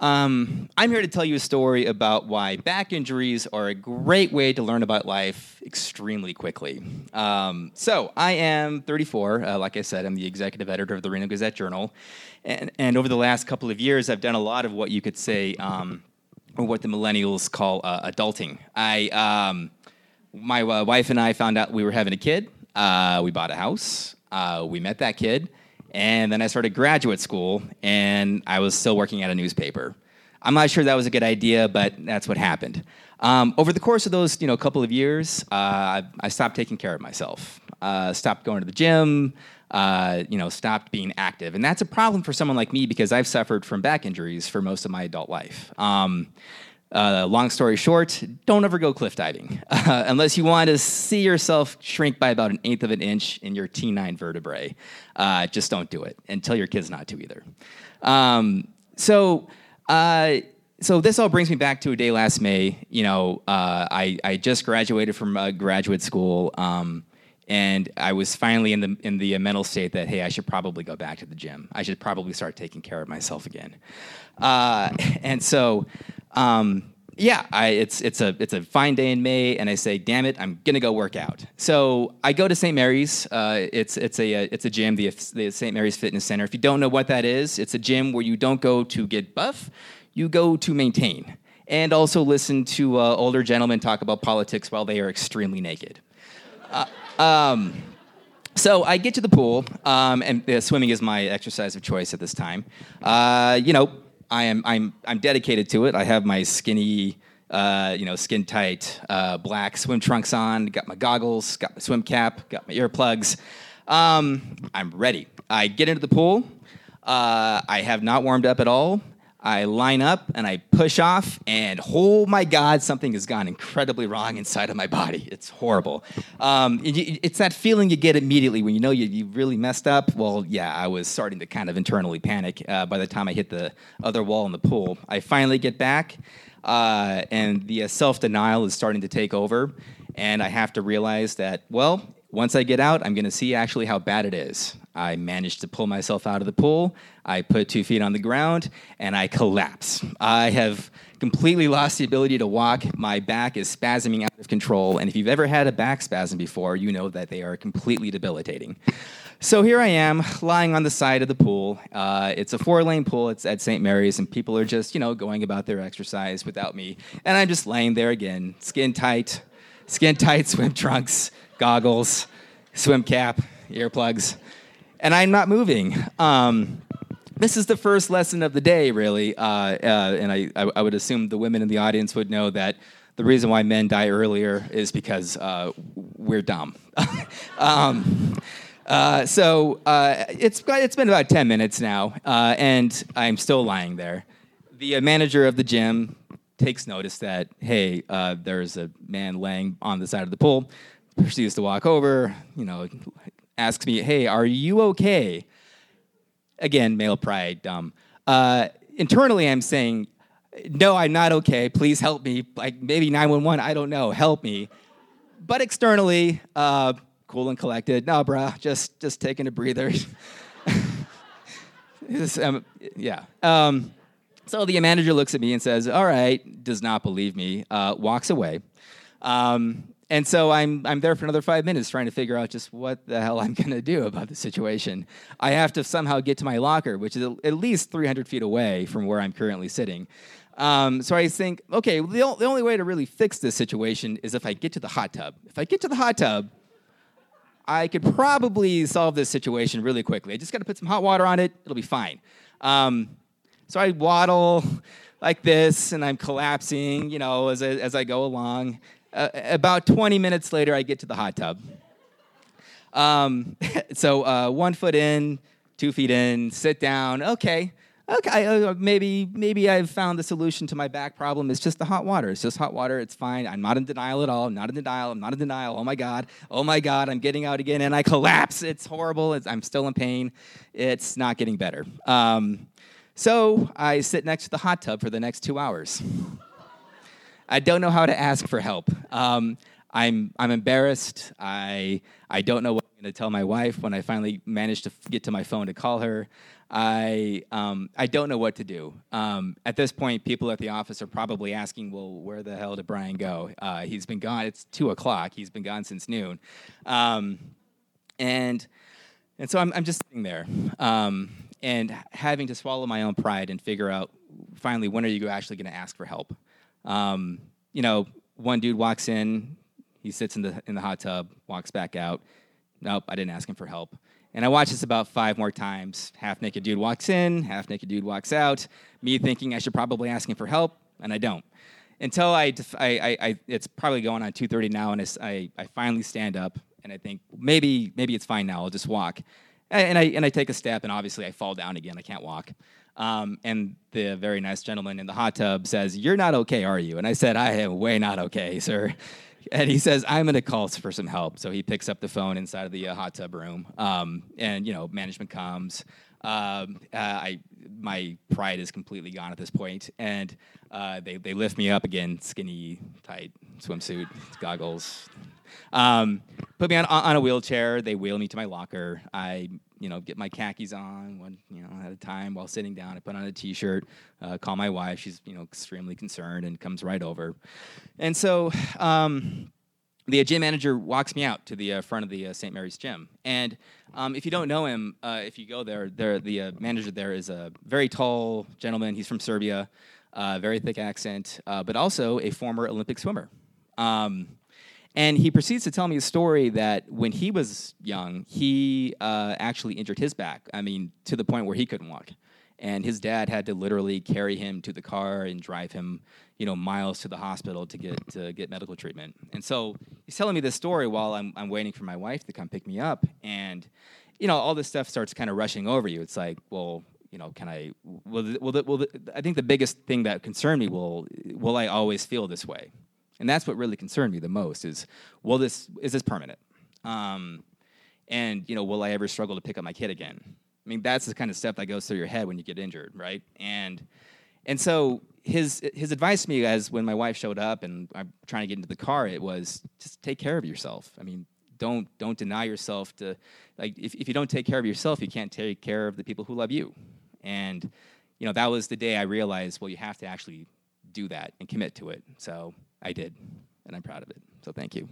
Um, I'm here to tell you a story about why back injuries are a great way to learn about life extremely quickly. Um, so, I am 34. Uh, like I said, I'm the executive editor of the Reno Gazette Journal. And, and, over the last couple of years, I've done a lot of what you could say, um, or what the millennials call uh, adulting. I, um, my uh, wife and I found out we were having a kid. Uh, we bought a house. Uh, we met that kid. And then I started graduate school, and I was still working at a newspaper. I'm not sure that was a good idea, but that's what happened. Um, over the course of those, you know, couple of years, uh, I stopped taking care of myself. Uh, stopped going to the gym. Uh, you know, stopped being active, and that's a problem for someone like me because I've suffered from back injuries for most of my adult life. Um, uh, long story short, don't ever go cliff diving uh, unless you want to see yourself shrink by about an eighth of an inch in your T9 vertebrae. Uh, just don't do it and tell your kids not to either. Um, so, uh, so this all brings me back to a day last May. You know, uh, I, I just graduated from graduate school. Um, and I was finally in the in the mental state that hey, I should probably go back to the gym. I should probably start taking care of myself again. Uh, and so um, yeah, I, it's it's a it's a fine day in May, and I say, "Damn it, I'm gonna go work out." So I go to St. Mary's. Uh, it's it's a uh, it's a gym, the, the St. Mary's Fitness Center. If you don't know what that is, it's a gym where you don't go to get buff, you go to maintain, and also listen to uh, older gentlemen talk about politics while they are extremely naked. Uh, um, so I get to the pool, um, and uh, swimming is my exercise of choice at this time. Uh, you know I am I'm I'm dedicated to it. I have my skinny, uh, you know, skin tight uh, black swim trunks on. Got my goggles. Got my swim cap. Got my earplugs. Um, I'm ready. I get into the pool. Uh, I have not warmed up at all. I line up and I push off, and oh my God, something has gone incredibly wrong inside of my body. It's horrible. Um, it, it's that feeling you get immediately when you know you, you really messed up. Well, yeah, I was starting to kind of internally panic uh, by the time I hit the other wall in the pool. I finally get back, uh, and the uh, self denial is starting to take over, and I have to realize that, well, once I get out, I'm going to see actually how bad it is. I managed to pull myself out of the pool. I put two feet on the ground and I collapse. I have completely lost the ability to walk. My back is spasming out of control. And if you've ever had a back spasm before, you know that they are completely debilitating. So here I am, lying on the side of the pool. Uh, it's a four lane pool, it's at St. Mary's, and people are just, you know, going about their exercise without me. And I'm just laying there again, skin tight, skin tight swim trunks goggles, swim cap, earplugs, and I'm not moving. Um, this is the first lesson of the day, really, uh, uh, and I, I, would assume the women in the audience would know that the reason why men die earlier is because uh, we're dumb. um, uh, so uh, it's it's been about ten minutes now, uh, and I'm still lying there. The manager of the gym takes notice that hey, there's a man laying on the side of the pool proceeds to walk over, you know, asks me, "Hey, are you okay?" Again, male pride, dumb. Uh, internally, I'm saying, "No, I'm not okay. Please help me. Like maybe 911. I don't know. Help me." But externally, uh, cool and collected. No, bruh, just just taking a breather. um, yeah. Um, so the manager looks at me and says, "All right," does not believe me, uh, walks away. Um, and so I'm I'm there for another five minutes trying to figure out just what the hell I'm going to do about the situation. I have to somehow get to my locker, which is at least 300 feet away from where I'm currently sitting. Um, so I think, okay, the, the only way to really fix this situation is if I get to the hot tub. If I get to the hot tub, I could probably solve this situation really quickly. I just got to put some hot water on it; it'll be fine. Um, so I waddle like this, and I'm collapsing, you know, as I, as I go along. Uh, about 20 minutes later, I get to the hot tub. Um, so uh, one foot in, two feet in, sit down. Okay, okay, uh, maybe maybe I've found the solution to my back problem. It's just the hot water. It's just hot water. It's fine. I'm not in denial at all. I'm not in denial. I'm not in denial. Oh my god. Oh my god. I'm getting out again, and I collapse. It's horrible. It's, I'm still in pain. It's not getting better. Um, so I sit next to the hot tub for the next two hours. I don't know how to ask for help. Um, I'm I'm embarrassed. I I don't know what I'm going to tell my wife when I finally manage to get to my phone to call her. I um, I don't know what to do. Um, at this point, people at the office are probably asking, "Well, where the hell did Brian go? Uh, he's been gone. It's two o'clock. He's been gone since noon." Um, and and so I'm I'm just sitting there um, and having to swallow my own pride and figure out finally when are you actually going to ask for help? Um, you know, one dude walks in, he sits in the in the hot tub, walks back out. Nope, I didn't ask him for help. And I watch this about five more times. Half naked dude walks in, half naked dude walks out. Me thinking I should probably ask him for help, and I don't. Until I, I, I, it's probably going on 2:30 now, and I, I finally stand up, and I think maybe, maybe it's fine now. I'll just walk, and I, and I take a step, and obviously I fall down again. I can't walk. Um, and the very nice gentleman in the hot tub says, "You're not okay, are you?" And I said, "I am way not okay, sir." and he says, "I'm to call for some help." So he picks up the phone inside of the uh, hot tub room, um, and you know, management comes. Um, uh, I my pride is completely gone at this point, and uh, they they lift me up again, skinny, tight swimsuit, goggles. Um, put me on on a wheelchair. They wheel me to my locker. I you know, get my khakis on one, you know, at a time while sitting down. I put on a t-shirt, uh, call my wife. She's, you know, extremely concerned and comes right over. And so um, the uh, gym manager walks me out to the uh, front of the uh, St. Mary's gym. And um, if you don't know him, uh, if you go there, there the uh, manager there is a very tall gentleman. He's from Serbia, very thick accent, but also a former Olympic swimmer. Um, and he proceeds to tell me a story that when he was young, he uh, actually injured his back. I mean, to the point where he couldn't walk. And his dad had to literally carry him to the car and drive him, you know, miles to the hospital to get to get medical treatment. And so he's telling me this story while I'm, I'm waiting for my wife to come pick me up. And, you know, all this stuff starts kind of rushing over you. It's like, well, you know, can I? Will, the, will, will I think the biggest thing that concerned me will will I always feel this way? And that's what really concerned me the most is will this is this permanent? Um, and you know will i ever struggle to pick up my kid again? I mean that's the kind of stuff that goes through your head when you get injured right? And and so his his advice to me as when my wife showed up and i'm trying to get into the car it was just take care of yourself. I mean don't don't deny yourself to like if, if you don't take care of yourself you can't take care of the people who love you. And you know that was the day i realized well you have to actually do that and commit to it. So I did, and I'm proud of it. So thank you.